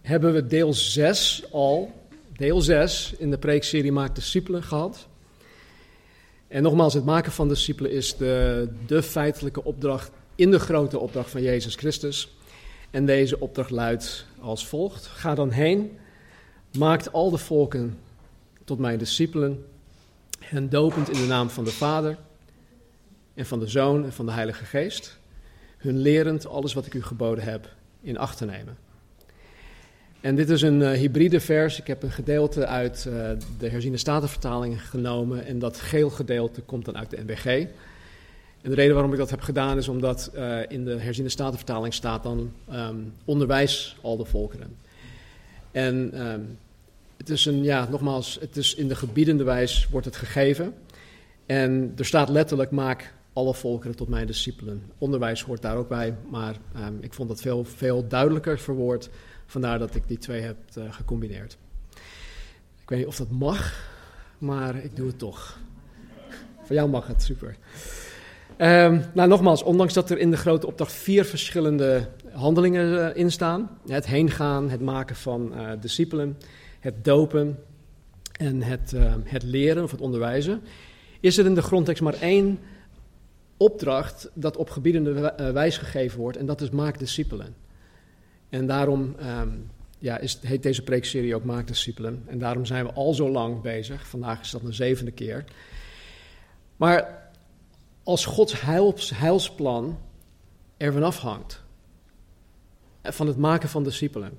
hebben we deel 6 al, deel 6 in de preekserie Maak discipelen gehad. En nogmaals, het maken van discipelen is de, de feitelijke opdracht in de grote opdracht van Jezus Christus. En deze opdracht luidt als volgt: Ga dan heen, maakt al de volken tot mijn discipelen, hen dopend in de naam van de Vader en van de Zoon en van de Heilige Geest, hun lerend alles wat ik u geboden heb in acht te nemen. En dit is een uh, hybride vers. Ik heb een gedeelte uit uh, de herziene statenvertaling genomen. En dat geel gedeelte komt dan uit de NBG. En de reden waarom ik dat heb gedaan is omdat uh, in de herziene statenvertaling staat dan um, onderwijs al de volkeren. En um, het is een, ja, nogmaals, het is in de gebiedende wijs wordt het gegeven. En er staat letterlijk, maak alle volkeren tot mijn discipelen. Onderwijs hoort daar ook bij, maar um, ik vond dat veel, veel duidelijker verwoord. Vandaar dat ik die twee heb uh, gecombineerd. Ik weet niet of dat mag, maar ik doe het toch. Voor jou mag het, super. Um, nou, nogmaals, ondanks dat er in de grote opdracht vier verschillende handelingen uh, in staan: het heen gaan, het maken van uh, discipelen, het dopen en het, uh, het leren of het onderwijzen, is er in de grondtekst maar één opdracht dat op gebiedende wijs gegeven wordt, en dat is maak discipelen. En daarom um, ja, is, heet deze preekserie ook Maak discipelen. En daarom zijn we al zo lang bezig. Vandaag is dat een zevende keer. Maar als Gods heils, heilsplan ervan afhangt, van het maken van discipelen,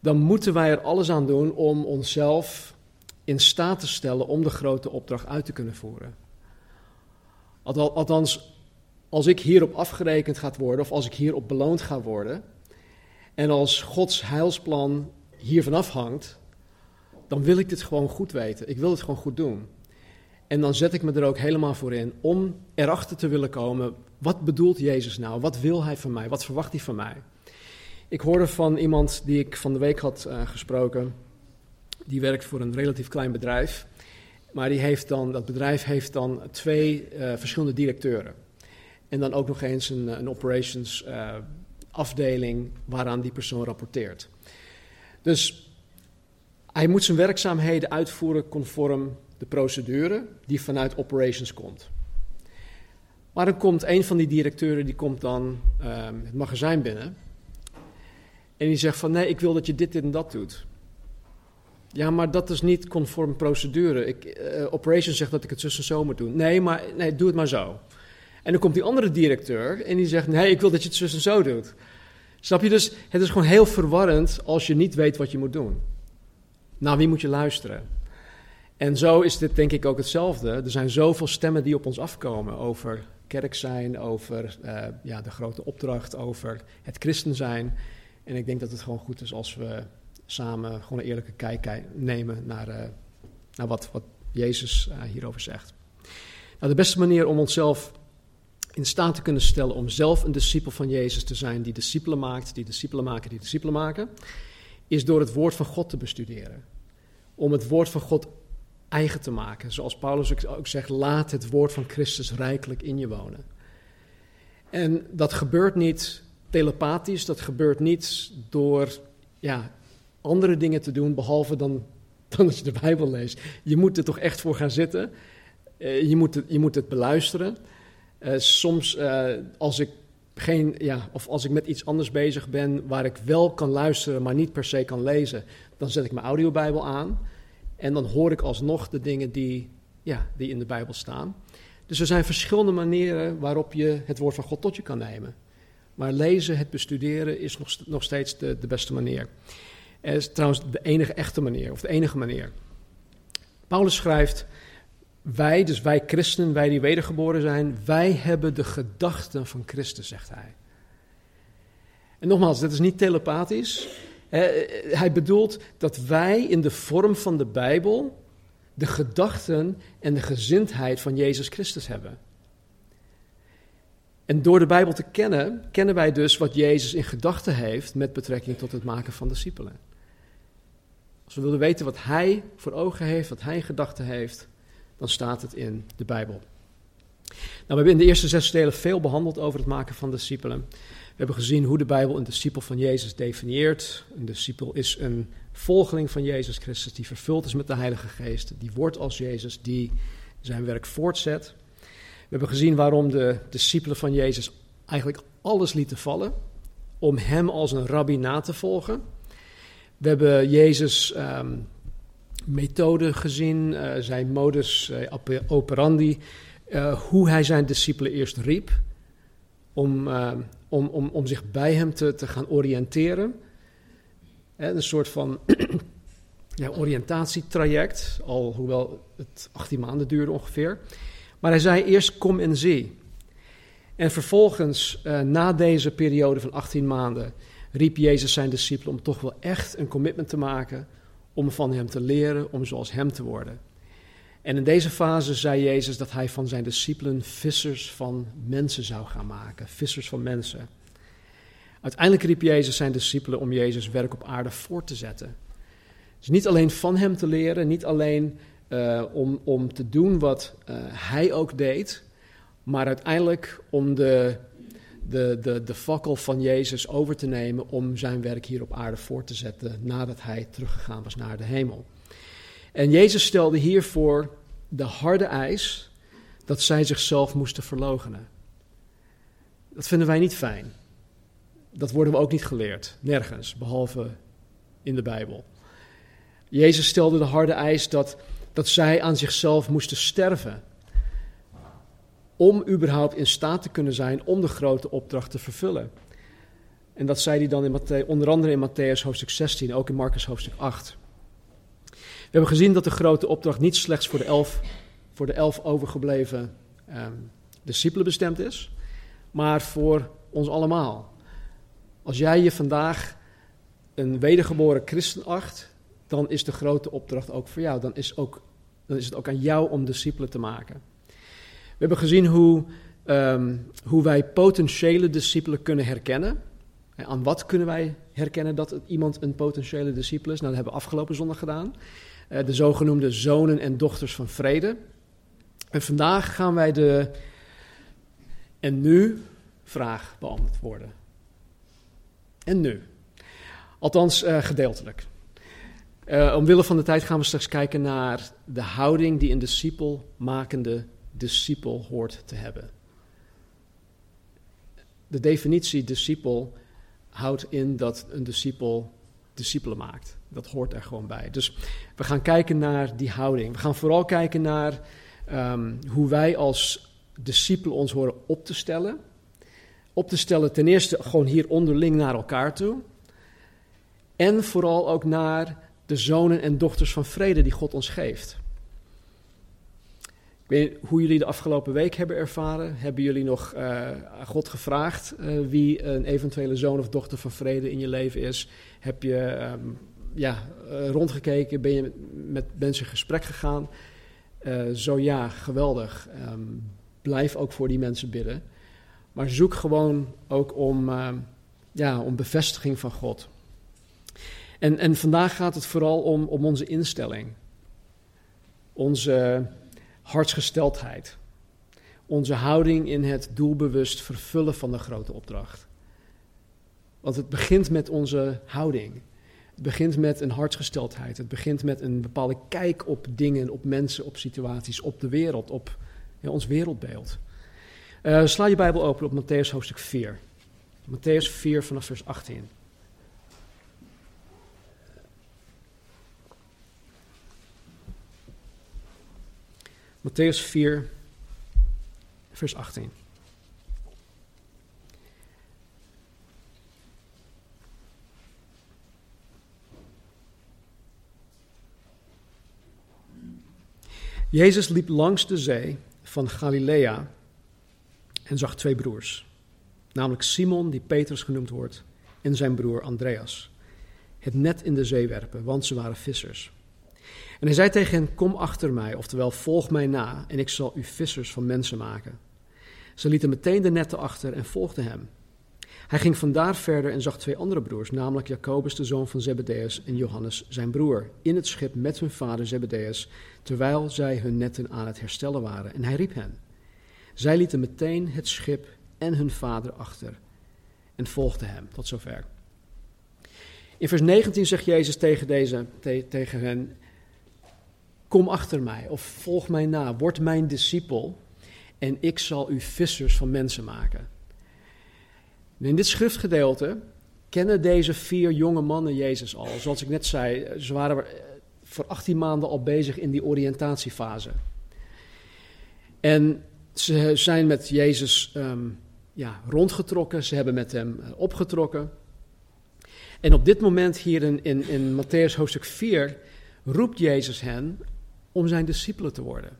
dan moeten wij er alles aan doen om onszelf in staat te stellen om de grote opdracht uit te kunnen voeren. Althans, als ik hierop afgerekend ga worden of als ik hierop beloond ga worden, en als Gods heilsplan hiervan afhangt, dan wil ik dit gewoon goed weten. Ik wil het gewoon goed doen. En dan zet ik me er ook helemaal voor in om erachter te willen komen, wat bedoelt Jezus nou? Wat wil Hij van mij? Wat verwacht Hij van mij? Ik hoorde van iemand die ik van de week had uh, gesproken, die werkt voor een relatief klein bedrijf. Maar die heeft dan, dat bedrijf heeft dan twee uh, verschillende directeuren. En dan ook nog eens een, een operations uh, afdeling waaraan die persoon rapporteert. Dus hij moet zijn werkzaamheden uitvoeren conform de procedure die vanuit operations komt. Maar dan komt een van die directeuren, die komt dan um, het magazijn binnen. En die zegt van nee, ik wil dat je dit, dit en dat doet. Ja, maar dat is niet conform procedure. Ik, uh, operations zegt dat ik het zus en zo moet doen. Nee, maar nee, doe het maar zo. En dan komt die andere directeur en die zegt: Nee, ik wil dat je het zus en zo doet. Snap je dus? Het is gewoon heel verwarrend als je niet weet wat je moet doen. Naar wie moet je luisteren? En zo is dit denk ik ook hetzelfde. Er zijn zoveel stemmen die op ons afkomen over kerk zijn, over uh, ja, de grote opdracht, over het christen zijn. En ik denk dat het gewoon goed is als we samen gewoon een eerlijke kijk nemen naar, uh, naar wat, wat Jezus uh, hierover zegt. Nou, de beste manier om onszelf in staat te kunnen stellen om zelf een discipel van Jezus te zijn die discipelen maakt, die discipelen maken, die discipelen maken, is door het woord van God te bestuderen. Om het woord van God eigen te maken. Zoals Paulus ook zegt, laat het woord van Christus rijkelijk in je wonen. En dat gebeurt niet telepathisch, dat gebeurt niet door ja, andere dingen te doen, behalve dan, dan dat je de Bijbel leest. Je moet er toch echt voor gaan zitten. Je moet het, je moet het beluisteren. Uh, soms uh, als ik geen, ja, of als ik met iets anders bezig ben waar ik wel kan luisteren, maar niet per se kan lezen, dan zet ik mijn audiobijbel aan en dan hoor ik alsnog de dingen die, ja, die in de Bijbel staan. Dus er zijn verschillende manieren waarop je het woord van God tot je kan nemen. Maar lezen, het bestuderen is nog, nog steeds de, de beste manier. Het is trouwens de enige echte manier, of de enige manier. Paulus schrijft wij, dus wij christenen, wij die wedergeboren zijn, wij hebben de gedachten van Christus, zegt hij. En nogmaals, dit is niet telepathisch. hij bedoelt dat wij in de vorm van de Bijbel de gedachten en de gezindheid van Jezus Christus hebben. En door de Bijbel te kennen, kennen wij dus wat Jezus in gedachten heeft met betrekking tot het maken van discipelen. Als we willen weten wat Hij voor ogen heeft, wat Hij in gedachten heeft, dan staat het in de Bijbel. Nou, we hebben in de eerste zes delen veel behandeld over het maken van discipelen. We hebben gezien hoe de Bijbel een discipel van Jezus definieert. Een discipel is een volgeling van Jezus Christus die vervuld is met de Heilige Geest. Die wordt als Jezus, die zijn werk voortzet. We hebben gezien waarom de discipelen van Jezus eigenlijk alles lieten vallen om hem als een rabbi na te volgen. We hebben Jezus um, methode gezien, uh, zijn modus uh, operandi, uh, hoe hij zijn discipelen eerst riep om, om, om, om zich bij hem te, te gaan oriënteren. een soort van ja, oriëntatietraject, al hoewel het 18 maanden duurde ongeveer. Maar hij zei eerst kom en zie. En vervolgens, na deze periode van 18 maanden, riep Jezus zijn discipelen om toch wel echt een commitment te maken om van hem te leren, om zoals hem te worden. En in deze fase zei Jezus dat hij van zijn discipelen vissers van mensen zou gaan maken, vissers van mensen. Uiteindelijk riep Jezus zijn discipelen om Jezus werk op aarde voort te zetten. Dus niet alleen van hem te leren, niet alleen uh, om, om te doen wat uh, hij ook deed, maar uiteindelijk om de, de, de, de fakkel van Jezus over te nemen om zijn werk hier op aarde voort te zetten nadat hij teruggegaan was naar de hemel. En Jezus stelde hiervoor de harde eis dat zij zichzelf moesten verloochenen. Dat vinden wij niet fijn. Dat worden we ook niet geleerd, nergens, behalve in de Bijbel. Jezus stelde de harde eis dat dat zij aan zichzelf moesten sterven. Om überhaupt in staat te kunnen zijn om de grote opdracht te vervullen. En dat zei hij dan in Matthäus, onder andere in Matthäus hoofdstuk 16, ook in Marcus hoofdstuk 8. We hebben gezien dat de grote opdracht niet slechts voor de elf, voor de elf overgebleven um, discipelen bestemd is, maar voor ons allemaal. Als jij je vandaag een wedergeboren christen acht, dan is de grote opdracht ook voor jou. Dan is, ook, dan is het ook aan jou om discipelen te maken. We hebben gezien hoe, um, hoe wij potentiële discipelen kunnen herkennen. Aan wat kunnen wij herkennen dat iemand een potentiële discipel is? Nou, dat hebben we afgelopen zondag gedaan. Uh, de zogenoemde zonen en dochters van vrede. En vandaag gaan wij de en nu vraag beantwoorden. En nu? Althans, uh, gedeeltelijk. Uh, omwille van de tijd gaan we straks kijken naar de houding die een discipelmakende discipel hoort te hebben. De definitie discipel houdt in dat een discipel discipelen maakt. Dat hoort er gewoon bij. Dus we gaan kijken naar die houding. We gaan vooral kijken naar um, hoe wij als discipelen ons horen op te stellen. Op te stellen ten eerste gewoon hier onderling naar elkaar toe. En vooral ook naar de zonen en dochters van vrede die God ons geeft. Weet hoe jullie de afgelopen week hebben ervaren. Hebben jullie nog uh, God gevraagd uh, wie een eventuele zoon of dochter van vrede in je leven is? Heb je um, ja, uh, rondgekeken? Ben je met mensen in gesprek gegaan? zo ja, geweldig. Um, blijf ook voor die mensen bidden. Maar zoek gewoon ook om, ja, om bevestiging van God. En, en vandaag gaat het vooral om, om onze instelling, onze hartsgesteldheid, onze houding in het doelbewust vervullen van de grote opdracht. Want het begint met onze houding. Het begint met een hartsgesteldheid. Het begint met een bepaalde kijk op dingen, op mensen, op situaties, op de wereld, op ja, ons wereldbeeld. Uh, sla je Bijbel open op Matthäus hoofdstuk 4. Matthäus 4 vanaf vers 18. Matthäus 4, vers 18. Jezus liep langs de zee van Galilea en zag twee broers, namelijk Simon, die Petrus genoemd wordt, en zijn broer Andreas. het net in de zee werpen, want ze waren vissers. En hij zei tegen hen: Kom achter mij, oftewel volg mij na, en ik zal u vissers van mensen maken. Ze lieten meteen de netten achter en volgden hem. Hij ging vandaar verder en zag twee andere broers, namelijk Jacobus, de zoon van Zebedeus, en Johannes, zijn broer, in het schip met hun vader Zebedeus, terwijl zij hun netten aan het herstellen waren. En hij riep hen. Zij lieten meteen het schip en hun vader achter en volgden hem. Tot zover. In vers 19 zegt Jezus tegen, deze, tegen hen: Kom achter mij of volg mij na, word mijn discipel en ik zal u vissers van mensen maken. in dit schriftgedeelte kennen deze vier jonge mannen Jezus al. Zoals ik net zei, ze waren voor 18 maanden al bezig in die oriëntatiefase. En ze zijn met Jezus ehm, ja, rondgetrokken, ze hebben met hem eh, opgetrokken. En op dit moment hier in, in, in Matthäus hoofdstuk 4 roept Jezus hen om zijn discipelen te worden.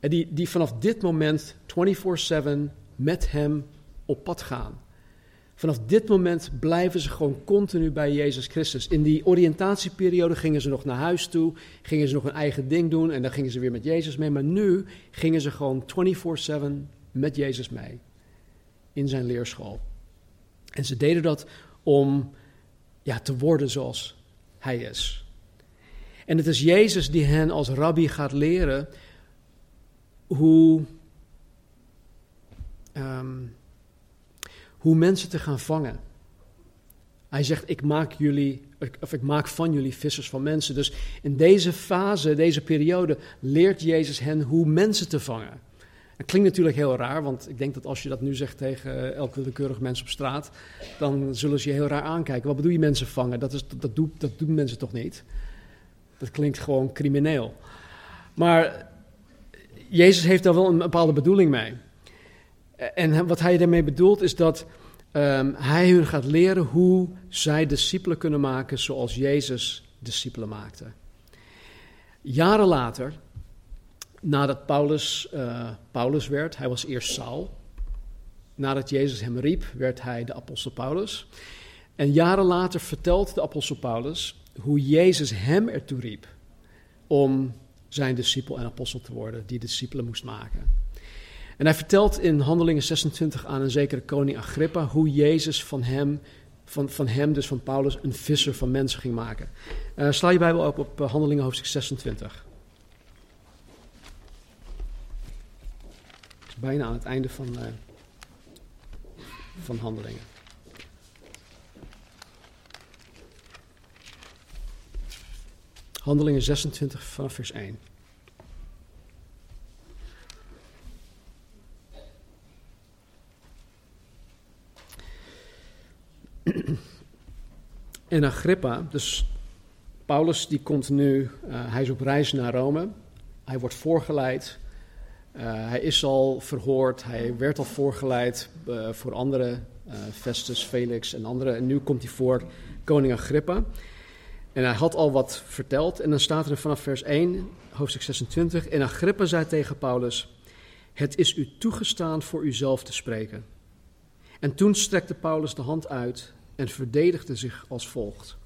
En die, die vanaf dit moment 24/7 met hem op pad gaan. Vanaf dit moment blijven ze gewoon continu bij Jezus Christus. In die oriëntatieperiode gingen ze nog naar huis toe, gingen ze nog hun eigen ding doen en dan gingen ze weer met Jezus mee. Maar nu gingen ze gewoon 24/7 met Jezus mee in zijn leerschool. En ze deden dat om ja, te worden zoals hij is. En het is Jezus die hen als rabbi gaat leren hoe, ehm, hoe mensen te gaan vangen. Hij zegt: ik maak, jullie, of ik maak van jullie vissers van mensen. Dus in deze fase, deze periode, leert Jezus hen hoe mensen te vangen. Het klinkt natuurlijk heel raar, want ik denk dat als je dat nu zegt tegen elk willekeurig mens op straat, dan zullen ze je heel raar aankijken. Wat bedoel je mensen vangen? Dat, is, dat, doet, dat doen mensen toch niet? Dat klinkt gewoon crimineel. Maar Jezus heeft daar wel een bepaalde bedoeling mee. En wat hij daarmee bedoelt is dat um, hij hun gaat leren hoe zij discipelen kunnen maken zoals Jezus discipelen maakte. Jaren later, nadat Paulus, uh, Paulus werd, hij was eerst Saul. Nadat Jezus hem riep, werd hij de apostel Paulus. En jaren later vertelt de apostel Paulus hoe Jezus hem ertoe riep om zijn discipel en apostel te worden, die discipelen moest maken. En hij vertelt in Handelingen 26 aan een zekere koning Agrippa hoe Jezus van hem, van, van hem dus van Paulus, een visser van mensen ging maken. Uh, sla je Bijbel ook op uh, Handelingen hoofdstuk 26. Het is bijna aan het einde van, uh, van Handelingen. Handelingen 26 vanaf vers 1. En Agrippa, dus Paulus, die komt nu, uh, hij is op reis naar Rome. Hij wordt voorgeleid. Uh, hij is al verhoord. Hij werd al voorgeleid uh, voor andere, Festus, Felix en anderen. En nu komt hij voor koning Agrippa. En hij had al wat verteld. En dan staat er vanaf vers 1, hoofdstuk 26. En Agrippa zei tegen Paulus: Het is u toegestaan voor uzelf te spreken. En toen strekte Paulus de hand uit en verdedigde zich als volgt.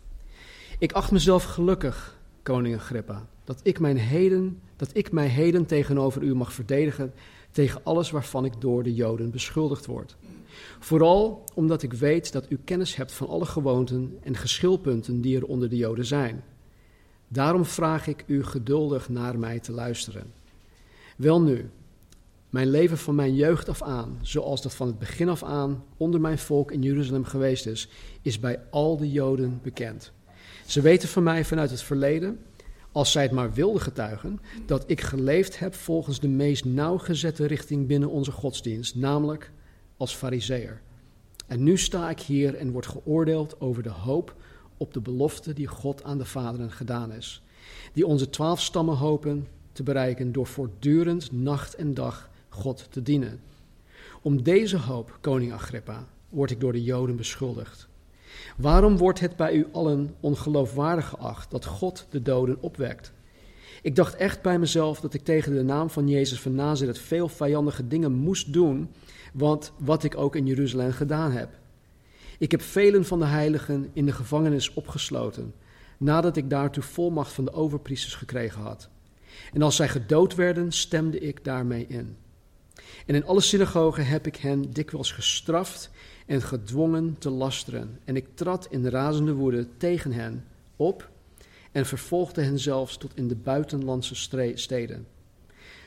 Ik acht mezelf gelukkig, koning Agrippa, dat ik, mijn heden, dat ik mij heden tegenover u mag verdedigen tegen alles waarvan ik door de Joden beschuldigd word. Vooral omdat ik weet dat u kennis hebt van alle gewoonten en geschilpunten die er onder de Joden zijn. Daarom vraag ik u geduldig naar mij te luisteren. Welnu, mijn leven van mijn jeugd af aan, zoals dat van het begin af aan onder mijn volk in Jeruzalem geweest is, is bij al de Joden bekend. Ze weten van mij vanuit het verleden, als zij het maar wilden getuigen, dat ik geleefd heb volgens de meest nauwgezette richting binnen onze godsdienst, namelijk als fariseer. En nu sta ik hier en word geoordeeld over de hoop op de belofte die God aan de vaderen gedaan is, die onze twaalf stammen hopen te bereiken door voortdurend nacht en dag God te dienen. Om deze hoop, koning Agrippa, word ik door de Joden beschuldigd. Waarom wordt het bij u allen ongeloofwaardig geacht dat God de doden opwekt? Ik dacht echt bij mezelf dat ik tegen de naam van Jezus van Nazareth veel vijandige dingen moest doen, want wat ik ook in Jeruzalem gedaan heb. Ik heb velen van de heiligen in de gevangenis opgesloten, nadat ik daartoe volmacht van de overpriesters gekregen had. En als zij gedood werden, stemde ik daarmee in. En in alle synagogen heb ik hen dikwijls gestraft en gedwongen te lasteren. En ik trad in razende woede tegen hen op en vervolgde hen zelfs tot in de buitenlandse steden.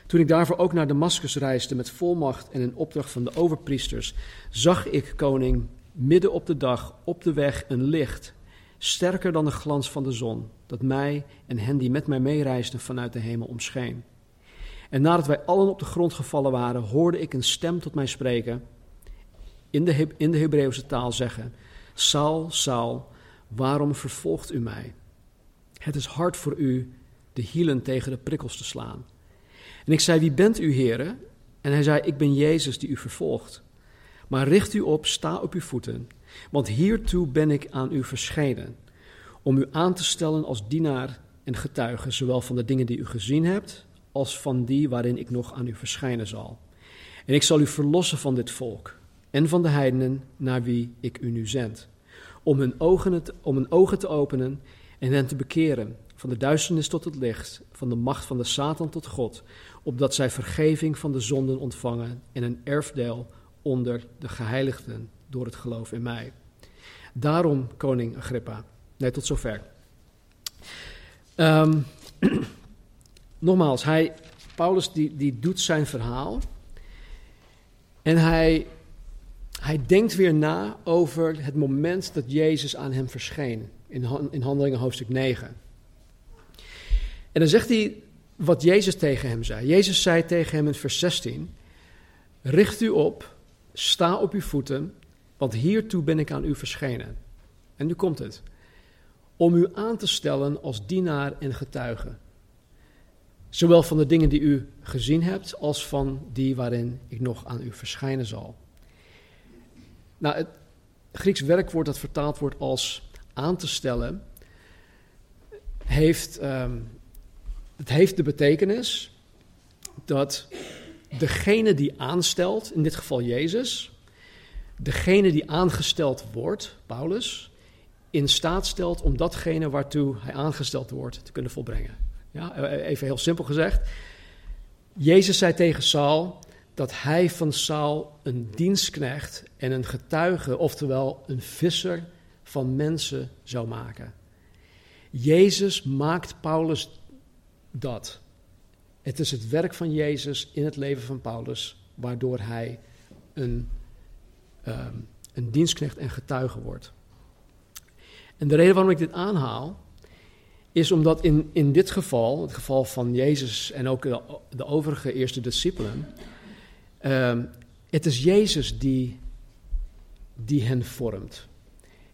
Toen ik daarvoor ook naar Damascus reisde met volmacht en in opdracht van de overpriesters, zag ik, koning, midden op de dag op de weg een licht, sterker dan de glans van de zon, dat mij en hen die met mij meereisden vanuit de hemel omscheen. En nadat wij allen op de grond gevallen waren, hoorde ik een stem tot mij spreken, in de, in de Hebreeuwse taal zeggen: Saul, Saul, waarom vervolgt u mij? Het is hard voor u de hielen tegen de prikkels te slaan. En ik zei: Wie bent u, heren? En hij zei: Ik ben Jezus die u vervolgt. Maar richt u op, sta op uw voeten, want hiertoe ben ik aan u verschenen, om u aan te stellen als dienaar en getuige, zowel van de dingen die u gezien hebt, als van die waarin ik nog aan u verschijnen zal. En ik zal u verlossen van dit volk en van de heidenen naar wie ik u nu zend, om hun ogen, om hun ogen te openen en hen te bekeren, van de duisternis tot het licht, van de macht van de Satan tot God, opdat zij vergeving van de zonden ontvangen en een erfdeel onder de geheiligden door het geloof in mij. Daarom, koning Agrippa. Nee, tot zover. Um, nogmaals, hij, Paulus die, die doet zijn verhaal. En hij, hij denkt weer na over het moment dat Jezus aan hem verscheen. In, in Handelingen hoofdstuk 9. En dan zegt hij wat Jezus tegen hem zei. Jezus zei tegen hem in vers 16: Richt u op, sta op uw voeten, want hiertoe ben ik aan u verschenen. En nu komt het. Om u aan te stellen als dienaar en getuige. Zowel van de dingen die u gezien hebt, als van die waarin ik nog aan u verschijnen zal. Nou, het Grieks werkwoord dat vertaald wordt als aan te stellen, heeft, um, het heeft de betekenis dat degene die aanstelt, in dit geval Jezus, degene die aangesteld wordt, Paulus, in staat stelt om datgene waartoe hij aangesteld wordt te kunnen volbrengen. Ja, even heel simpel gezegd. Jezus zei tegen Saul dat hij van Saul een dienstknecht en een getuige, oftewel een visser van mensen zou maken. Jezus maakt Paulus dat. Het is het werk van Jezus in het leven van Paulus, waardoor hij een, um, een dienstknecht en getuige wordt. En de reden waarom ik dit aanhaal, is omdat in, in dit geval, het geval van Jezus en ook de, de overige eerste discipelen, um, het is Jezus die, die hen vormt.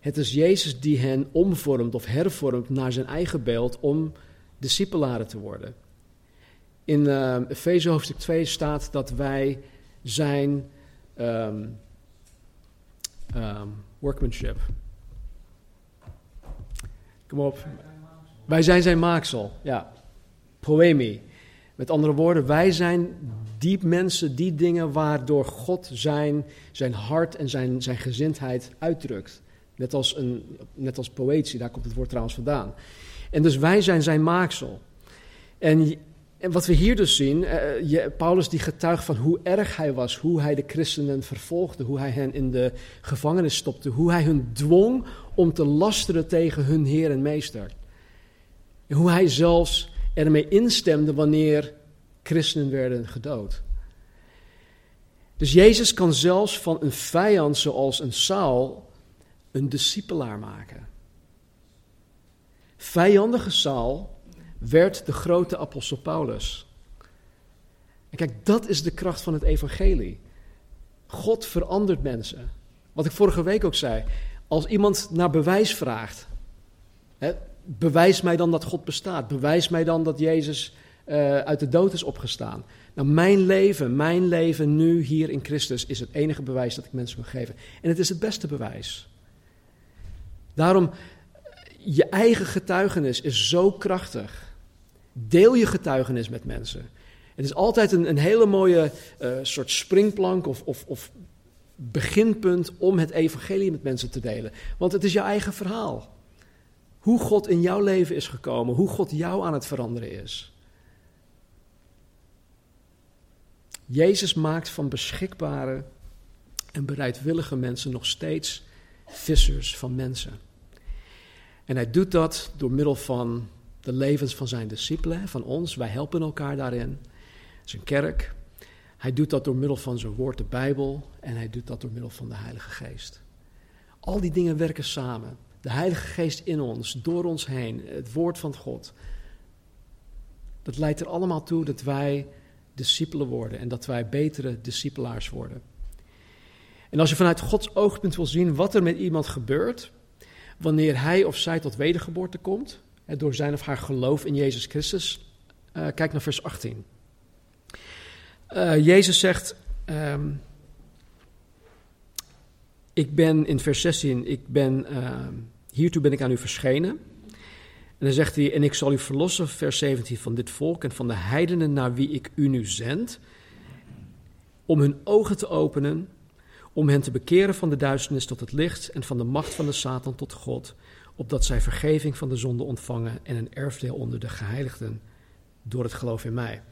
Het is Jezus die hen omvormt of hervormt naar zijn eigen beeld om discipelaren te worden. In uh, hoofdstuk 2 staat dat wij zijn um, workmanship. Kom op. Wij zijn zijn maaksel, ja. Poemi. Met andere woorden, wij zijn die mensen, die dingen waardoor God zijn, zijn hart en zijn, zijn gezindheid uitdrukt. Net als, een, net als poëtie, daar komt het woord trouwens vandaan. En dus wij zijn zijn maaksel. En, en wat we hier dus zien, uh, je, Paulus die getuigt van hoe erg hij was, hoe hij de christenen vervolgde, hoe hij hen in de gevangenis stopte, hoe hij hun dwong om te lasteren tegen hun heer en meester. Hoe hij zelfs ermee instemde wanneer christenen werden gedood. Dus Jezus kan zelfs van een vijand zoals een Saul een discipelaar maken. Vijandige Saul werd de grote apostel Paulus. En kijk, dat is de kracht van het evangelie. God verandert mensen. Wat ik vorige week ook zei. Als iemand naar bewijs vraagt, hè, bewijs mij dan dat God bestaat. Bewijs mij dan dat Jezus uh, uit de dood is opgestaan. Nou, mijn leven, mijn leven nu hier in Christus is het enige bewijs dat ik mensen mag geven. En het is het beste bewijs. Daarom, je eigen getuigenis is zo krachtig. Deel je getuigenis met mensen. Het is altijd een, een hele mooie uh, soort springplank of, of, of beginpunt om het evangelie met mensen te delen. Want het is jouw eigen verhaal. Hoe God in jouw leven is gekomen, hoe God jou aan het veranderen is. Jezus maakt van beschikbare en bereidwillige mensen nog steeds vissers van mensen. En hij doet dat door middel van de levens van zijn discipelen, van ons. Wij helpen elkaar daarin. Zijn kerk. Hij doet dat door middel van zijn woord, de Bijbel. En hij doet dat door middel van de Heilige Geest. Al die dingen werken samen. De Heilige Geest in ons, door ons heen, het woord van God. Dat leidt er allemaal toe dat wij discipelen worden en dat wij betere discipelaars worden. En als je vanuit Gods oogpunt wil zien wat er met iemand gebeurt, wanneer hij of zij tot wedergeboorte komt, door zijn of haar geloof in Jezus Christus, uh, kijk naar vers 18. Uh, eh, Jezus zegt, um, ik ben in vers 16, ik ben, uh, hiertoe ben ik aan u verschenen. En dan zegt hij, en ik zal u verlossen, vers 17, van dit volk en van de heidenen naar wie ik u nu zend, om hun ogen te openen, om hen te bekeren van de duisternis tot het licht en van de macht van de Satan tot God, opdat zij vergeving van de zonde ontvangen en een erfdeel onder de geheiligden door het geloof in mij.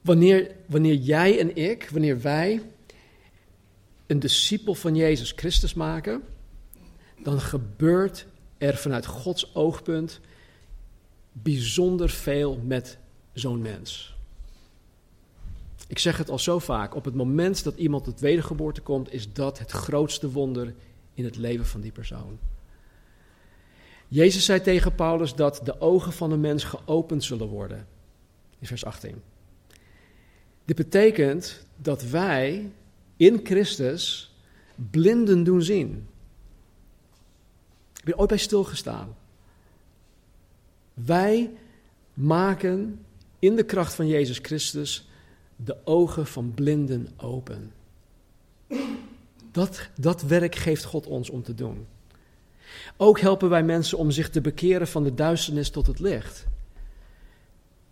Wanneer, wanneer jij en ik, wanneer wij een discipel van Jezus Christus maken, dan gebeurt er vanuit Gods oogpunt bijzonder veel met zo'n mens. Ik zeg het al zo vaak, op het moment dat iemand tot wedergeboorte komt, is dat het grootste wonder in het leven van die persoon. Jezus zei tegen Paulus dat de ogen van de mens geopend zullen worden. In vers 18. Dit betekent dat wij in Christus blinden doen zien. Heb je ooit bij stilgestaan? Wij maken in de kracht van Jezus Christus de ogen van blinden open. Dat, dat werk geeft God ons om te doen. Ook helpen wij mensen om zich te bekeren van de duisternis tot het licht.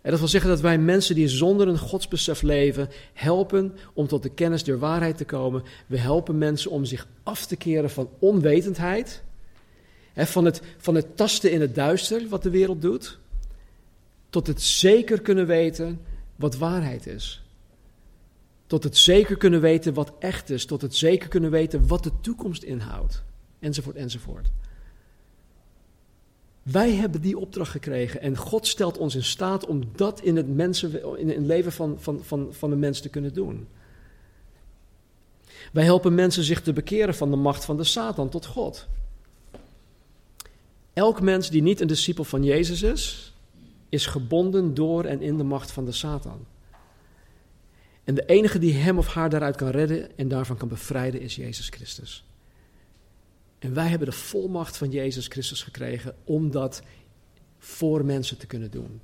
En dat wil zeggen dat wij mensen die zonder een godsbesef leven, helpen om tot de kennis der waarheid te komen. We helpen mensen om zich af te keren van onwetendheid, van, het, tasten in het duister, wat de wereld doet, tot het zeker kunnen weten wat waarheid is. Tot het zeker kunnen weten wat echt is, tot het zeker kunnen weten wat de toekomst inhoudt, enzovoort, enzovoort. Wij hebben die opdracht gekregen en God stelt ons in staat om dat in het, mensen, in het leven van, van, van, van de mens te kunnen doen. Wij helpen mensen zich te bekeren van de macht van de Satan tot God. Elk mens die niet een discipel van Jezus is, is gebonden door en in de macht van de Satan. En de enige die hem of haar daaruit kan redden en daarvan kan bevrijden is Jezus Christus. En wij hebben de volmacht van Jezus Christus gekregen om dat voor mensen te kunnen doen.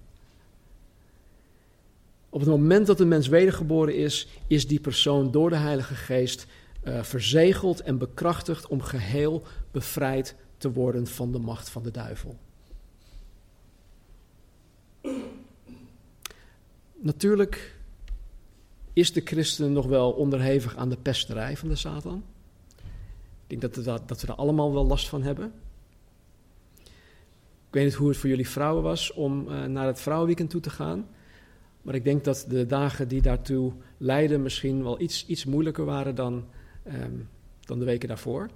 Op het moment dat een mens wedergeboren is, is die persoon door de Heilige Geest uh, verzegeld en bekrachtigd om geheel bevrijd te worden van de macht van de duivel. Natuurlijk is de christen nog wel onderhevig aan de pesterij van de Satan. Ik denk dat, we, dat we er allemaal wel last van hebben. Ik weet niet hoe het voor jullie vrouwen was om uh, naar het vrouwenweekend toe te gaan. Maar ik denk dat de dagen die daartoe leiden misschien wel iets, iets moeilijker waren dan, um, dan de weken daarvoor.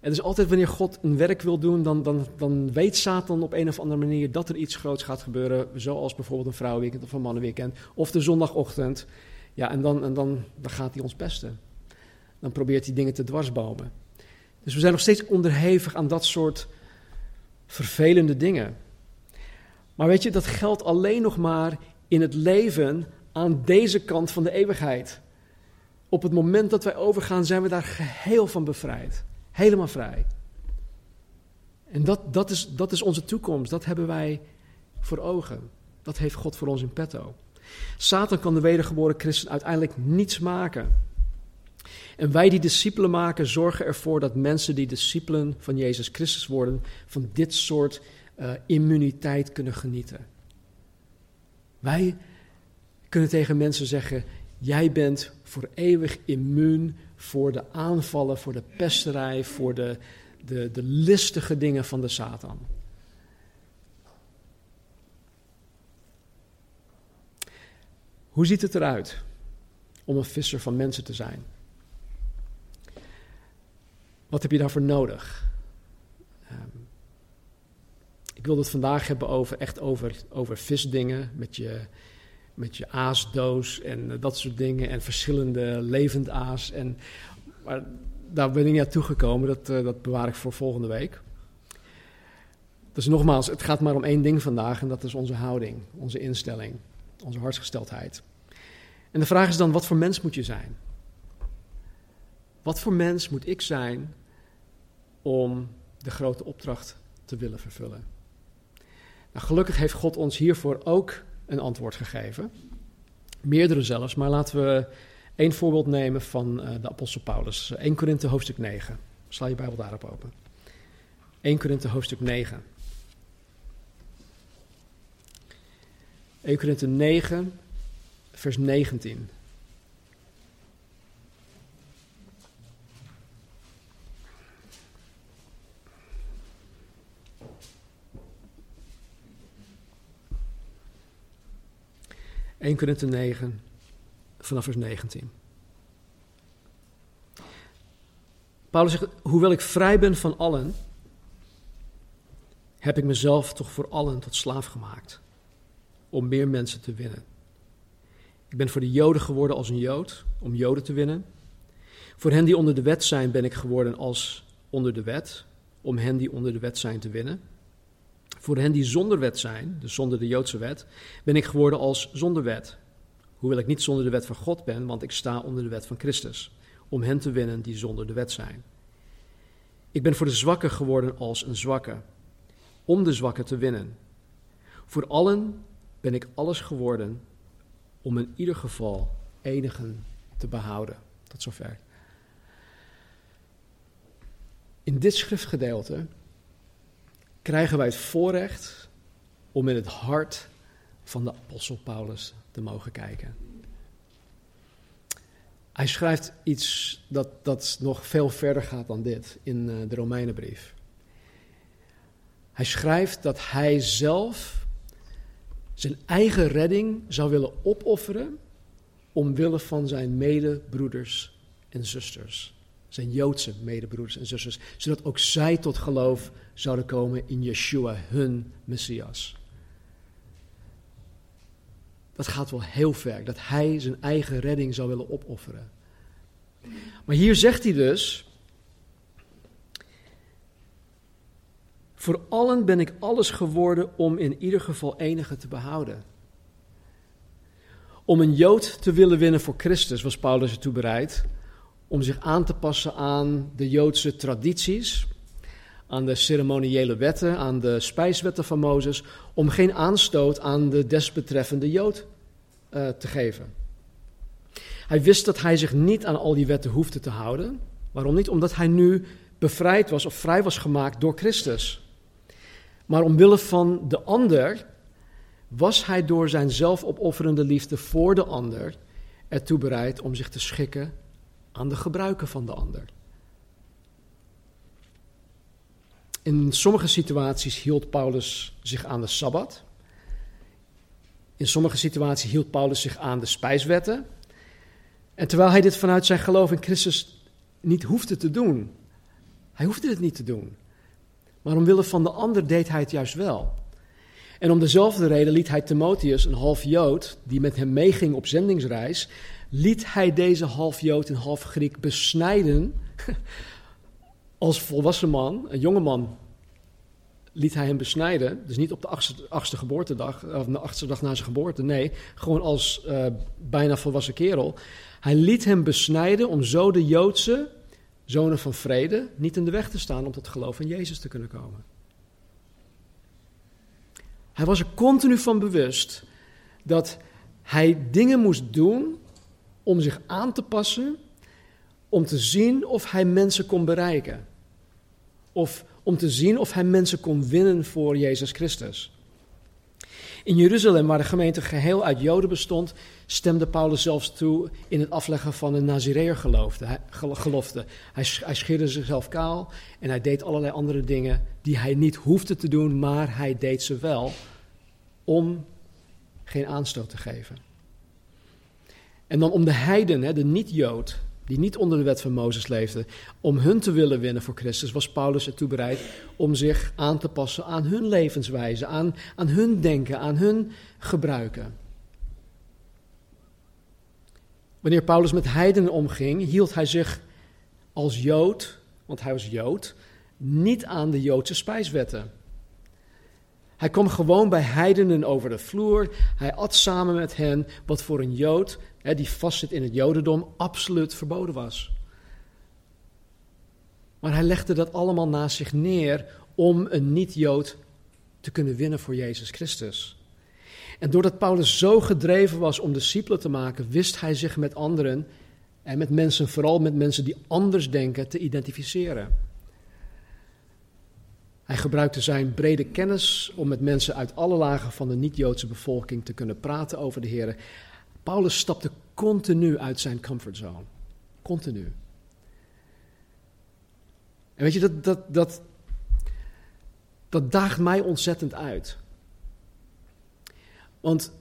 En dus altijd wanneer God een werk wil doen, dan, dan, dan weet Satan op een of andere manier dat er iets groots gaat gebeuren. Zoals bijvoorbeeld een vrouwenweekend of een mannenweekend. Of de zondagochtend. Ja, en dan, en dan, dan gaat hij ons pesten dan probeert hij dingen te dwarsbomen. Dus we zijn nog steeds onderhevig aan dat soort vervelende dingen. Maar weet je, dat geldt alleen nog maar in het leven aan deze kant van de eeuwigheid. Op het moment dat wij overgaan, zijn we daar geheel van bevrijd. Helemaal vrij. En dat, dat, is, dat is onze toekomst. Dat hebben wij voor ogen. Dat heeft God voor ons in petto. Satan kan de wedergeboren christen uiteindelijk niets maken. En wij die discipelen maken, zorgen ervoor dat mensen die discipelen van Jezus Christus worden, van dit soort uh, immuniteit kunnen genieten. Wij kunnen tegen mensen zeggen: Jij bent voor eeuwig immuun voor de aanvallen, voor de pesterij, voor de, de, de listige dingen van de Satan. Hoe ziet het eruit om een visser van mensen te zijn? Wat heb je daarvoor nodig? Ehm, ik wil het vandaag hebben over, echt over, over visdingen met je, met je aasdoos en dat soort dingen en verschillende levend aas. En, maar daar ben ik niet aan toegekomen, dat, uh, dat bewaar ik voor volgende week. Dus nogmaals, het gaat maar om één ding vandaag en dat is onze houding, onze instelling, onze hartsgesteldheid. En de vraag is dan, wat voor mens moet je zijn? Wat voor mens moet ik zijn om de grote opdracht te willen vervullen? Nou, gelukkig heeft God ons hiervoor ook een antwoord gegeven. Meerdere zelfs, maar laten we één voorbeeld nemen van uh, de apostel Paulus. 1 Korinthe hoofdstuk 9. Sla je Bijbel daarop open. 1 Korinthe hoofdstuk 9. 1 Korinthe 9, vers 19. Eén Korinthe 9, vanaf vers 19. Paulus zegt, hoewel ik vrij ben van allen, heb ik mezelf toch voor allen tot slaaf gemaakt, om meer mensen te winnen. Ik ben voor de Joden geworden als een Jood, om Joden te winnen. Voor hen die onder de wet zijn, ben ik geworden als onder de wet, om hen die onder de wet zijn te winnen. Voor hen die zonder wet zijn, dus zonder de Joodse wet, ben ik geworden als zonder wet. Hoewel ik niet zonder de wet van God ben, want ik sta onder de wet van Christus, om hen te winnen die zonder de wet zijn. Ik ben voor de zwakken geworden als een zwakke, om de zwakken te winnen. Voor allen ben ik alles geworden om in ieder geval enigen te behouden. Tot zover. In dit schriftgedeelte krijgen wij het voorrecht om in het hart van de apostel Paulus te mogen kijken. Hij schrijft iets dat, dat nog veel verder gaat dan dit in eh, de Romeinenbrief. Hij schrijft dat hij zelf zijn eigen redding zou willen opofferen omwille van zijn medebroeders en zusters. Zijn Joodse medebroeders en zusters. Zodat ook zij tot geloof zouden komen in Yeshua, hun Messias. Dat gaat wel heel ver, dat hij zijn eigen redding zou willen opofferen. Maar hier zegt hij dus, Voor allen ben ik alles geworden om in ieder geval enige te behouden. Om een Jood te willen winnen voor Christus was Paulus ertoe bereid om zich aan te passen aan de Joodse tradities, aan de ceremoniële wetten, aan de spijswetten van Mozes, om geen aanstoot aan de desbetreffende Jood uh, te geven. Hij wist dat hij zich niet aan al die wetten hoefde te houden. Waarom niet? Omdat hij nu bevrijd was of vrij was gemaakt door Christus. Maar omwille van de ander was hij door zijn zelfopofferende liefde voor de ander ertoe bereid om zich te schikken aan de gebruiken van de ander. In sommige situaties hield Paulus zich aan de sabbat. In sommige situaties hield Paulus zich aan de spijswetten. En terwijl hij dit vanuit zijn geloof in Christus niet hoefde te doen, hij hoefde het niet te doen. Maar omwille van de ander deed hij het juist wel. En om dezelfde reden liet hij Timotheus, een half Jood, die met hem meeging op zendingsreis, liet hij deze half Jood en half Griek besnijden als volwassen man, een jonge man. Liet hij hem besnijden, dus niet op de achtste, geboortedag, of de achtste dag na zijn geboorte, nee, gewoon als uh, bijna volwassen kerel. Hij liet hem besnijden om zo de Joodse zonen van vrede, niet in de weg te staan om tot geloof in Jezus te kunnen komen. Hij was er continu van bewust dat hij dingen moest doen om zich aan te passen, om te zien of hij mensen kon bereiken. Of om te zien of hij mensen kon winnen voor Jezus Christus. In Jeruzalem, waar de gemeente geheel uit Joden bestond, stemde Paulus zelfs toe in het afleggen van een Nazireër gelofte. Hij, hij scheerde zichzelf kaal en hij deed allerlei andere dingen die hij niet hoefde te doen, maar hij deed ze wel om geen aanstoot te geven. En dan om de heiden, de niet-Jood, die niet onder de wet van Mozes leefden, om hun te willen winnen voor Christus, was Paulus ertoe bereid om zich aan te passen aan hun levenswijze, aan, aan hun denken, aan hun gebruiken. Wanneer Paulus met heidenen omging, hield hij zich als Jood, want hij was Jood, niet aan de Joodse spijswetten. Hij kwam gewoon bij heidenen over de vloer. Hij at samen met hen, wat voor een Jood, hè, die vastzit in het Jodendom, absoluut verboden was. Maar hij legde dat allemaal naast zich neer om een niet-Jood te kunnen winnen voor Jezus Christus. En doordat Paulus zo gedreven was om discipelen te maken, wist hij zich met anderen en met mensen, vooral met mensen die anders denken, te identificeren. Hij gebruikte zijn brede kennis om met mensen uit alle lagen van de niet-Joodse bevolking te kunnen praten over de Heer. Paulus stapte continu uit zijn comfortzone. Continu. En weet je, dat, dat, dat, dat daagt mij ontzettend uit. Want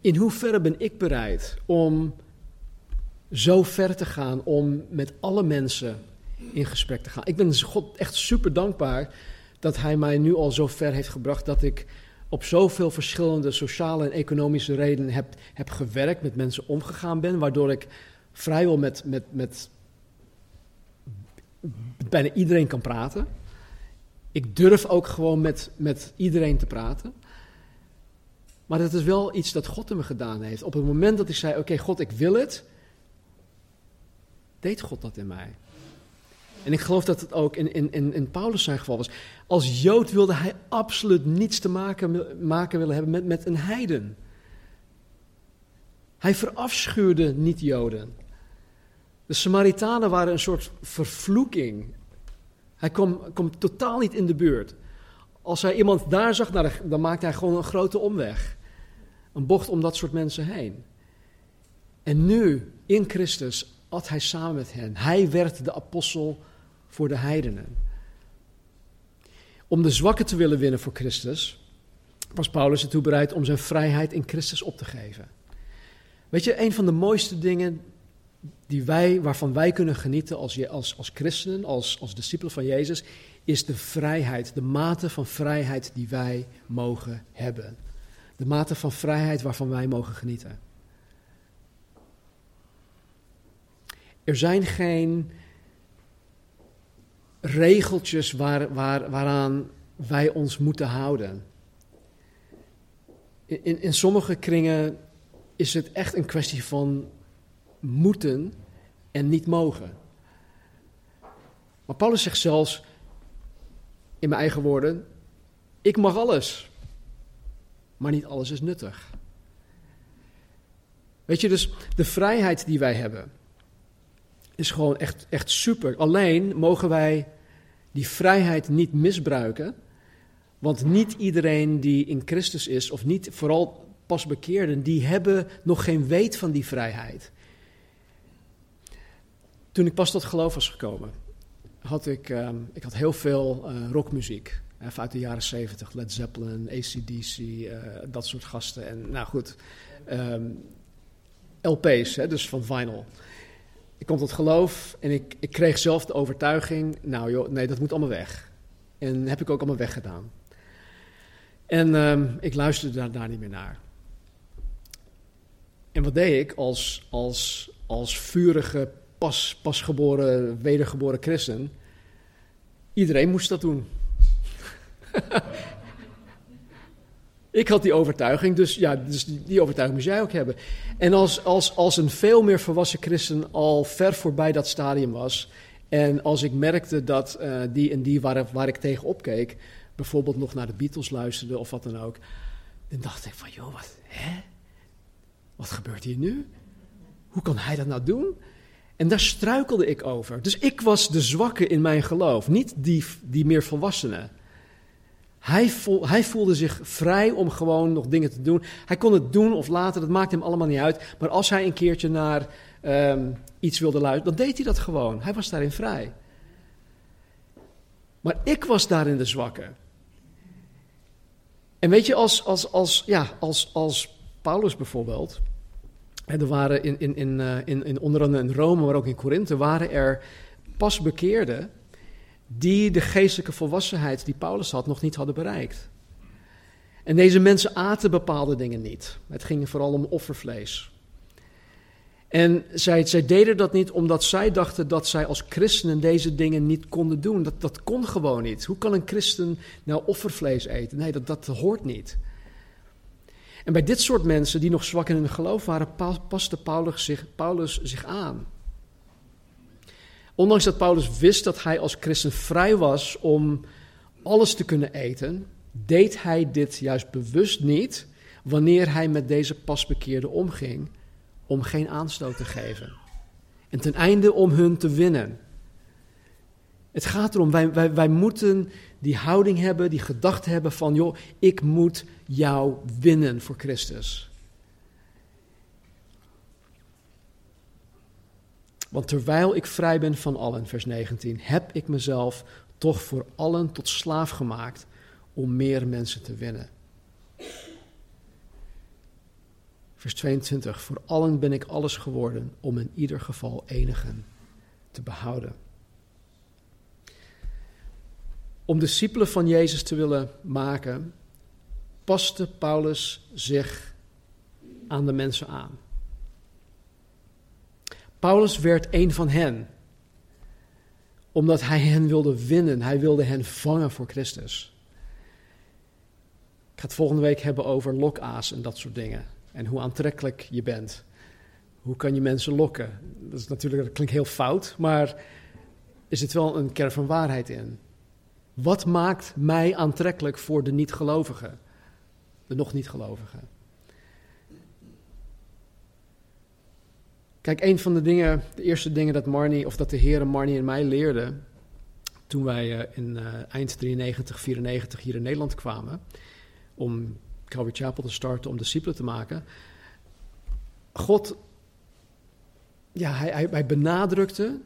in hoeverre ben ik bereid om zo ver te gaan om met alle mensen in gesprek te gaan. Ik ben God echt super dankbaar dat Hij mij nu al zo ver heeft gebracht dat ik op zoveel verschillende sociale en economische redenen heb, heb gewerkt, met mensen omgegaan ben, waardoor ik vrijwel met, met, met bijna iedereen kan praten. Ik durf ook gewoon met, met iedereen te praten. Maar dat is wel iets dat God in me gedaan heeft. Op het moment dat ik zei: Oké, God, ik wil het, deed God dat in mij. En ik geloof dat het ook in, in, in, Paulus zijn geval was. Als Jood wilde hij absoluut niets te maken, maken willen hebben met, met een heiden. Hij verafschuwde niet-Joden. De Samaritanen waren een soort vervloeking. Hij kwam totaal niet in de buurt. Als hij iemand daar zag, nou, dan maakte hij gewoon een grote omweg. Een bocht om dat soort mensen heen. En nu, in Christus, at hij samen met hen. Hij werd de apostel voor de heidenen. Om de zwakken te willen winnen voor Christus, was Paulus ertoe bereid om zijn vrijheid in Christus op te geven. Weet je, een van de mooiste dingen die wij, waarvan wij kunnen genieten als, als, als christenen, als, als discipelen van Jezus, is de vrijheid, de mate van vrijheid die wij mogen hebben. De mate van vrijheid waarvan wij mogen genieten. Er zijn geen regeltjes waar, waar, waaraan wij ons moeten houden. In, in sommige kringen is het echt een kwestie van moeten en niet mogen. Maar Paulus zegt zelfs, in mijn eigen woorden, ik mag alles, maar niet alles is nuttig. Weet je, dus de vrijheid die wij hebben, is gewoon echt, echt super. Alleen mogen wij die vrijheid niet misbruiken. Want niet iedereen die in Christus is, of niet vooral pas bekeerden, die hebben nog geen weet van die vrijheid. Toen ik pas tot geloof was gekomen, had ik, ehm, ik had heel veel uh, rockmuziek. Even uit de jaren 70, Led Zeppelin, ACDC, eh, dat soort gasten. En nou goed, um, LP's, hè, dus van vinyl. Ik kom tot geloof en ik, ik kreeg zelf de overtuiging, nou joh, nee, dat moet allemaal weg. En heb ik ook allemaal weggedaan. En um, ik luisterde daar, daar niet meer naar. En wat deed ik als, als, als vurige, pas, pasgeboren, wedergeboren christen? Iedereen moest dat doen. Ik had die overtuiging, dus ja, dus die, overtuiging moest jij ook hebben. En als, als, als een veel meer volwassen christen al ver voorbij dat stadium was. En als ik merkte dat uh, die en die waar, waar ik tegen opkeek, bijvoorbeeld nog naar de Beatles luisterde of wat dan ook. Dan dacht ik van, joh, wat, hè? Wat gebeurt hier nu? Hoe kan hij dat nou doen? En daar struikelde ik over. Dus ik was de zwakke in mijn geloof, niet die, die meer volwassenen. Hij, hij, voelde zich vrij om gewoon nog dingen te doen. Hij kon het doen of later, dat maakte hem allemaal niet uit. Maar als hij een keertje naar um, iets wilde luisteren, dan deed hij dat gewoon. Hij was daarin vrij. Maar ik was daarin de zwakke. En weet je, als, als, als, ja, als, als Paulus bijvoorbeeld. Er waren in, in, in, eh, in, in onder andere in Rome, maar ook in Korinthe, waren er pas bekeerden die de geestelijke volwassenheid die Paulus had nog niet hadden bereikt. En deze mensen aten bepaalde dingen niet. Het ging vooral om offervlees. En zij, deden dat niet omdat zij dachten dat zij als christenen deze dingen niet konden doen. Dat, dat kon gewoon niet. Hoe kan een christen nou offervlees eten? Nee, dat, dat hoort niet. En bij dit soort mensen die nog zwak in hun geloof waren, paste Paulus zich, Paulus zich aan. Ondanks dat Paulus wist dat hij als christen vrij was om alles te kunnen eten, deed hij dit juist bewust niet wanneer hij met deze pasbekeerden omging, om geen aanstoot te geven. En ten einde om hun te winnen. Het gaat erom, wij, wij, wij moeten die houding hebben, die gedachte hebben van, joh, ik moet jou winnen voor Christus. Want terwijl ik vrij ben van allen, vers 19, heb ik mezelf toch voor allen tot slaaf gemaakt om meer mensen te winnen. Vers 22, voor allen ben ik alles geworden om in ieder geval enigen te behouden. Om discipelen van Jezus te willen maken, paste Paulus zich aan de mensen aan. Paulus werd een van hen, omdat hij hen wilde winnen, hij wilde hen vangen voor Christus. Ik ga het volgende week hebben over lokaas en dat soort dingen. En hoe aantrekkelijk je bent. Hoe kan je mensen lokken? Dat, is natuurlijk, dat klinkt heel fout, maar er zit wel een kern van waarheid in. Wat maakt mij aantrekkelijk voor de niet-gelovigen? De nog niet-gelovigen. Kijk, een van de dingen, de eerste dingen dat Marnie, of dat de heren Marnie en mij leerden, toen wij uh, in uh, eind 93, 94 hier in Nederland kwamen, om Calvary Chapel te starten, om discipelen te maken. God, ja, hij, hij, hij benadrukte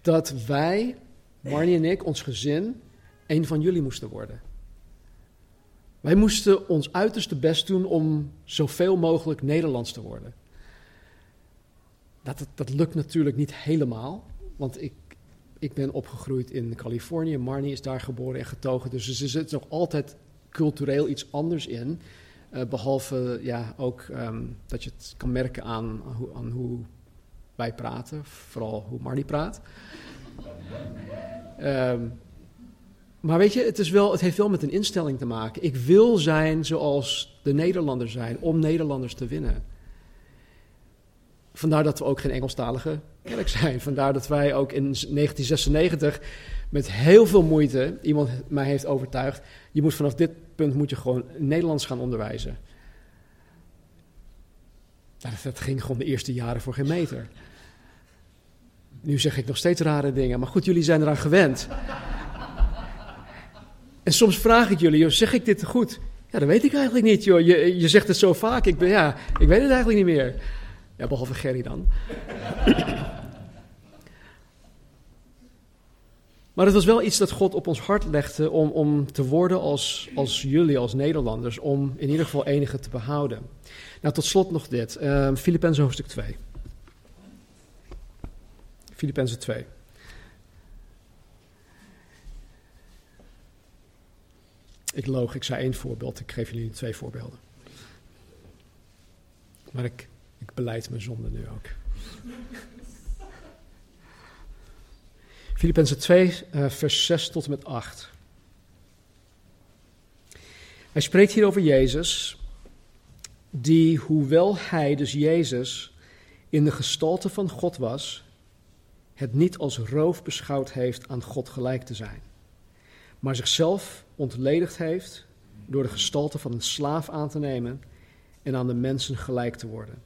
dat wij, Marnie en ik, ons gezin, een van jullie moesten worden. Wij moesten ons uiterste best doen om zoveel mogelijk Nederlands te worden. Dat, dat, lukt natuurlijk niet helemaal, want ik, ik ben opgegroeid in Californië. Marnie is daar geboren en getogen, dus er zit nog altijd cultureel iets anders in. Uh, behalve ja, ook um, dat je het kan merken aan, aan, hoe wij praten, vooral hoe Marnie praat. Um, maar weet je, het, is wel, het heeft wel met een instelling te maken. Ik wil zijn zoals de Nederlanders zijn, om Nederlanders te winnen. Vandaar dat we ook geen Engelstalige kerk zijn. Vandaar dat wij ook in 1996 met heel veel moeite iemand mij heeft overtuigd. Je moet vanaf dit punt moet je gewoon Nederlands gaan onderwijzen. Dat, ging gewoon de eerste jaren voor geen meter. Nu zeg ik nog steeds rare dingen, maar goed, jullie zijn eraan gewend. En soms vraag ik jullie, joh, zeg ik dit goed? Ja, dat weet ik eigenlijk niet, joh. Je, je zegt het zo vaak, ik, ben, ja, ik weet het eigenlijk niet meer. Ja, behalve Gerry dan. Maar het was wel iets dat God op ons hart legde om, om te worden als, als jullie, als Nederlanders, om in ieder geval enige te behouden. Nou, tot slot nog dit. Uh, hoofdstuk 2. Filippenzen 2. Ik loog, ik zei één voorbeeld, ik geef jullie twee voorbeelden. Maar ik, ik beleid mijn zonde nu ook. Filippenzen 2, uh, vers 6 tot en met 8. Hij spreekt hier over Jezus, die, hoewel hij, dus Jezus, in de gestalte van God was, het niet als roof beschouwd heeft aan God gelijk te zijn, maar zichzelf ontledigd heeft door de gestalte van een slaaf aan te nemen en aan de mensen gelijk te worden.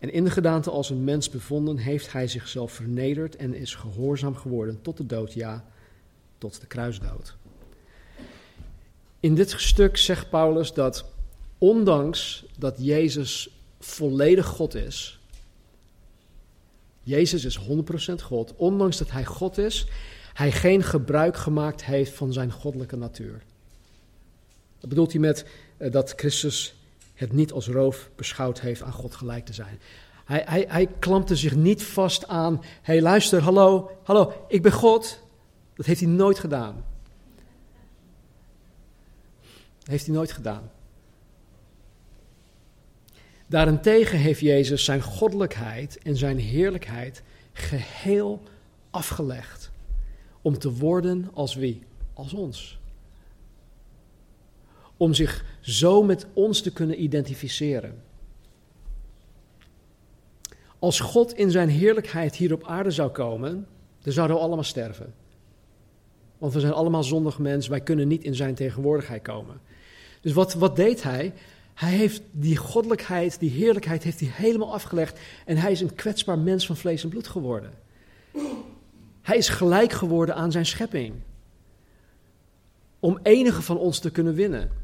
En in de gedaante als een mens bevonden, heeft hij zichzelf vernederd en is gehoorzaam geworden tot de dood, ja, tot de kruisdood. In dit stuk zegt Paulus dat ondanks dat Jezus volledig God is, Jezus is 100% God, ondanks dat hij God is, hij geen gebruik gemaakt heeft van zijn goddelijke natuur. Dat bedoelt hij met uh, dat Christus het niet als roof beschouwd heeft aan God gelijk te zijn. Hij, hij, hij klampte zich niet vast aan, hé hey, luister, hallo, hallo, ik ben God. Dat heeft hij nooit gedaan. Dat heeft hij nooit gedaan. Daarentegen heeft Jezus zijn goddelijkheid en zijn heerlijkheid geheel afgelegd. Om te worden als wie? Als ons. Om zich zo met ons te kunnen identificeren. Als God in zijn heerlijkheid hier op aarde zou komen, dan zouden we allemaal sterven. Want we zijn allemaal zondig mensen, wij kunnen niet in zijn tegenwoordigheid komen. Dus wat, wat deed hij? Hij heeft die goddelijkheid, die heerlijkheid, heeft hij helemaal afgelegd. En hij is een kwetsbaar mens van vlees en bloed geworden. Hij is gelijk geworden aan zijn schepping. Om enige van ons te kunnen winnen.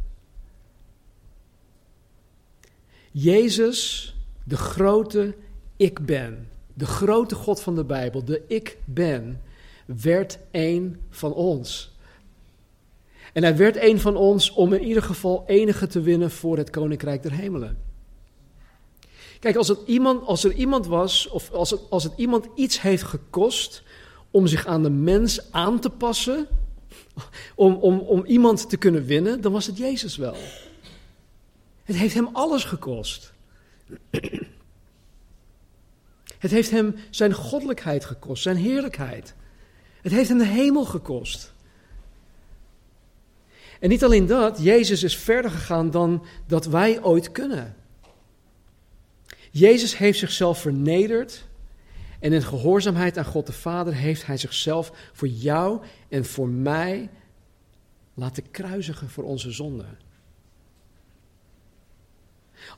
Jezus, de grote ik ben, de grote God van de Bijbel, de ik ben, werd een van ons. En hij werd een van ons om in ieder geval enige te winnen voor het koninkrijk der hemelen. Kijk, als, iemand, als er iemand was, of als het, als het iemand iets heeft gekost om zich aan de mens aan te passen, om, om, om iemand te kunnen winnen, dan was het Jezus wel. Het heeft hem alles gekost. Het heeft hem zijn goddelijkheid gekost, zijn heerlijkheid. Het heeft hem de hemel gekost. En niet alleen dat, Jezus is verder gegaan dan dat wij ooit kunnen. Jezus heeft zichzelf vernederd en in gehoorzaamheid aan God de Vader heeft hij zichzelf voor jou en voor mij laten kruisigen voor onze zonden.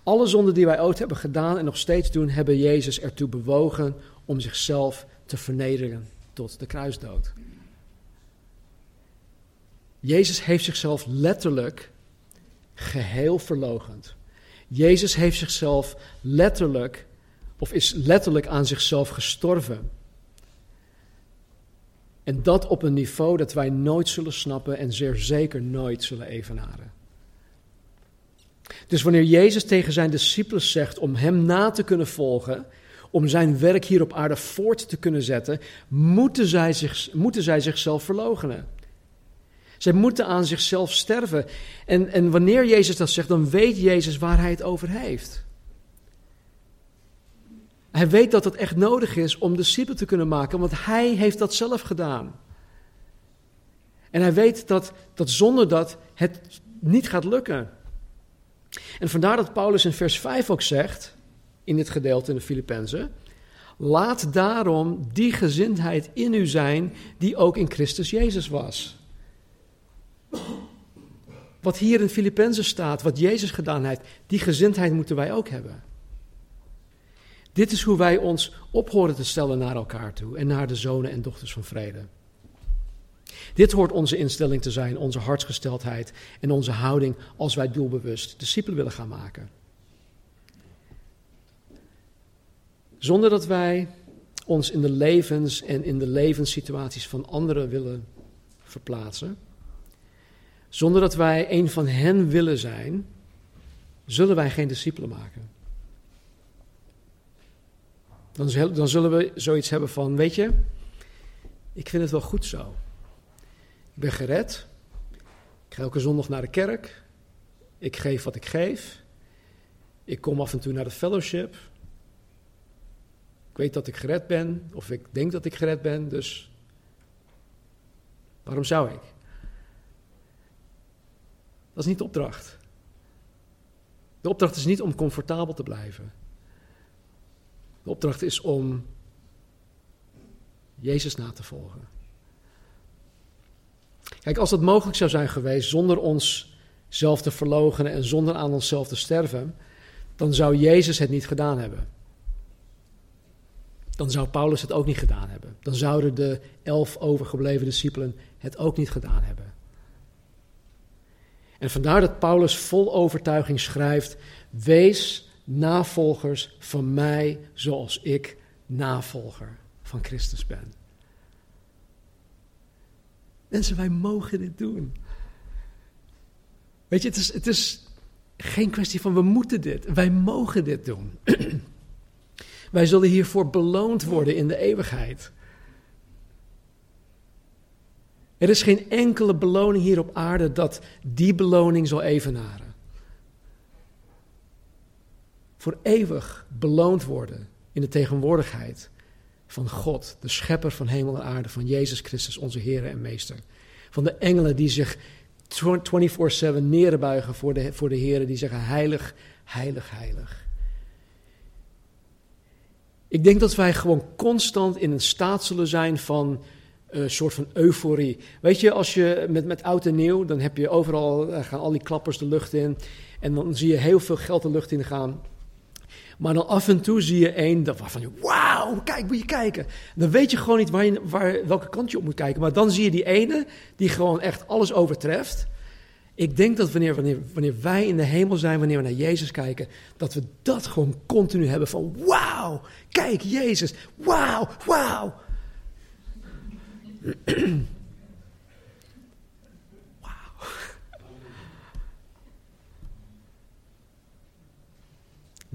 Alle zonden die wij ooit hebben gedaan en nog steeds doen, hebben Jezus ertoe bewogen om zichzelf te vernederen tot de kruisdood. Jezus heeft zichzelf letterlijk geheel verlogend. Jezus heeft zichzelf letterlijk, of is letterlijk aan zichzelf gestorven. En dat op een niveau dat wij nooit zullen snappen en zeer zeker nooit zullen evenaren. Dus wanneer Jezus tegen zijn discipelen zegt om hem na te kunnen volgen, om zijn werk hier op aarde voort te kunnen zetten, moeten zij, zich, moeten zij zichzelf verloochenen. Zij moeten aan zichzelf sterven. En, en wanneer Jezus dat zegt, dan weet Jezus waar hij het over heeft. Hij weet dat het echt nodig is om discipelen te kunnen maken, want hij heeft dat zelf gedaan. En hij weet dat, dat zonder dat het niet gaat lukken. En vandaar dat Paulus in vers 5 ook zegt, in dit gedeelte in de Filippenzen, laat daarom die gezindheid in u zijn die ook in Christus Jezus was. Wat hier in Filippenzen staat, wat Jezus gedaan heeft, die gezindheid moeten wij ook hebben. Dit is hoe wij ons op horen te stellen naar elkaar toe en naar de zonen en dochters van vrede. Dit hoort onze instelling te zijn, onze hartsgesteldheid en onze houding als wij doelbewust discipelen willen gaan maken. Zonder dat wij ons in de levens en in de levenssituaties van anderen willen verplaatsen. Zonder dat wij een van hen willen zijn, zullen wij geen discipelen maken. Dan, zullen we zoiets hebben van, weet je, ik vind het wel goed zo. Ik ben gered. Ik ga elke zondag naar de kerk. Ik geef wat ik geef. Ik kom af en toe naar de fellowship. Ik weet dat ik gered ben, of ik denk dat ik gered ben, dus waarom zou ik? Dat is niet de opdracht. De opdracht is niet om comfortabel te blijven. De opdracht is om Jezus na te volgen. Kijk, als dat mogelijk zou zijn geweest zonder ons zelf te verloochenen en zonder aan onszelf te sterven, dan zou Jezus het niet gedaan hebben. Dan zou Paulus het ook niet gedaan hebben. Dan zouden de elf overgebleven discipelen het ook niet gedaan hebben. En vandaar dat Paulus vol overtuiging schrijft: Wees navolgers van mij zoals ik navolger van Christus ben. Mensen, wij mogen dit doen. Weet je, het is, het is geen kwestie van we moeten dit. Wij mogen dit doen. wij zullen hiervoor beloond worden in de eeuwigheid. Er is geen enkele beloning hier op aarde dat die beloning zal evenaren. Voor eeuwig beloond worden in de tegenwoordigheid van God, de schepper van hemel en aarde, van Jezus Christus, onze Heer en Meester. Van de engelen die zich 24-7 neerbuigen voor de, voor de Heer, die zeggen heilig, heilig, heilig. Ik denk dat wij gewoon constant in een staat zullen zijn van een soort van euforie. Weet je, als je met, met oud en nieuw, dan heb je overal, gaan al die klappers de lucht in. En dan zie je heel veel geld de lucht in gaan. Maar dan af en toe zie je één waarvan je, wauw, kijk, moet je kijken. Dan weet je gewoon niet waar je, waar, welke kant je op moet kijken. Maar dan zie je die ene die gewoon echt alles overtreft. Ik denk dat wanneer, wanneer, wanneer wij in de hemel zijn, wanneer we naar Jezus kijken, dat we dat gewoon continu hebben van, wauw, kijk Jezus, wauw, wauw.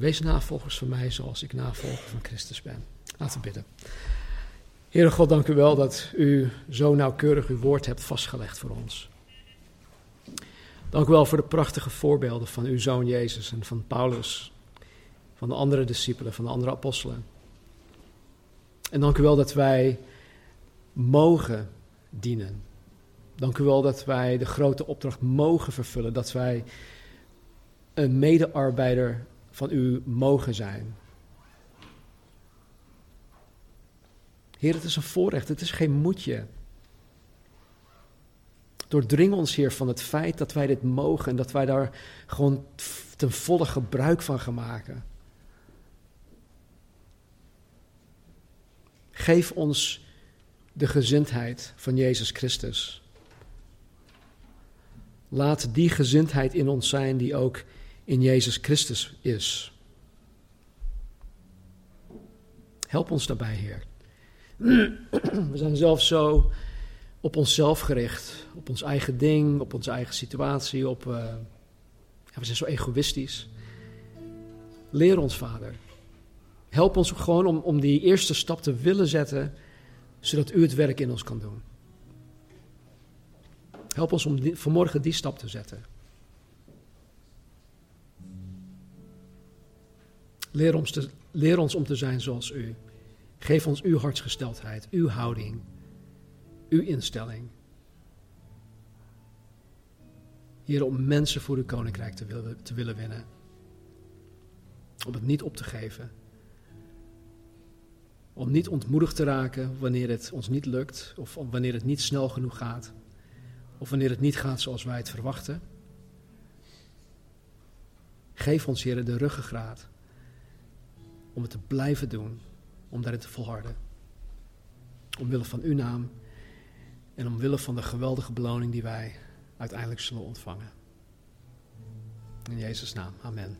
Wees navolgers van mij zoals ik navolger van Christus ben. Laten we bidden. Heere God, dank u wel dat u zo nauwkeurig uw woord hebt vastgelegd voor ons. Dank u wel voor de prachtige voorbeelden van uw zoon Jezus en van Paulus, van de andere discipelen, van de andere apostelen. En dank u wel dat wij mogen dienen. Dank u wel dat wij de grote opdracht mogen vervullen, dat wij een medearbeider van u mogen zijn. Heer, het is een voorrecht, het is geen moedje. Doordring ons, Heer, van het feit dat wij dit mogen en dat wij daar gewoon ten volle gebruik van gaan maken. Geef ons de gezindheid van Jezus Christus. Laat die gezindheid in ons zijn die ook in Jezus Christus is. Help ons daarbij, Heer. We zijn zelf zo op onszelf gericht, op ons eigen ding, op onze eigen situatie, op, ja, we zijn zo egoïstisch. Leer ons, Vader. Help ons gewoon om, om die eerste stap te willen zetten, zodat U het werk in ons kan doen. Help ons om vanmorgen die stap te zetten. Leer ons, te, ons om te zijn zoals U. Geef ons uw hartsgesteldheid, uw houding, uw instelling. Hier om mensen voor uw koninkrijk te willen, te willen winnen. Om het niet op te geven. Om niet ontmoedigd te raken wanneer het ons niet lukt, of wanneer het niet snel genoeg gaat, of wanneer het niet gaat zoals wij het verwachten. Geef ons, Heer, de ruggengraat om het te blijven doen, om daarin te volharden. Omwille van uw naam en omwille van de geweldige beloning die wij uiteindelijk zullen ontvangen. In Jezus' naam, amen.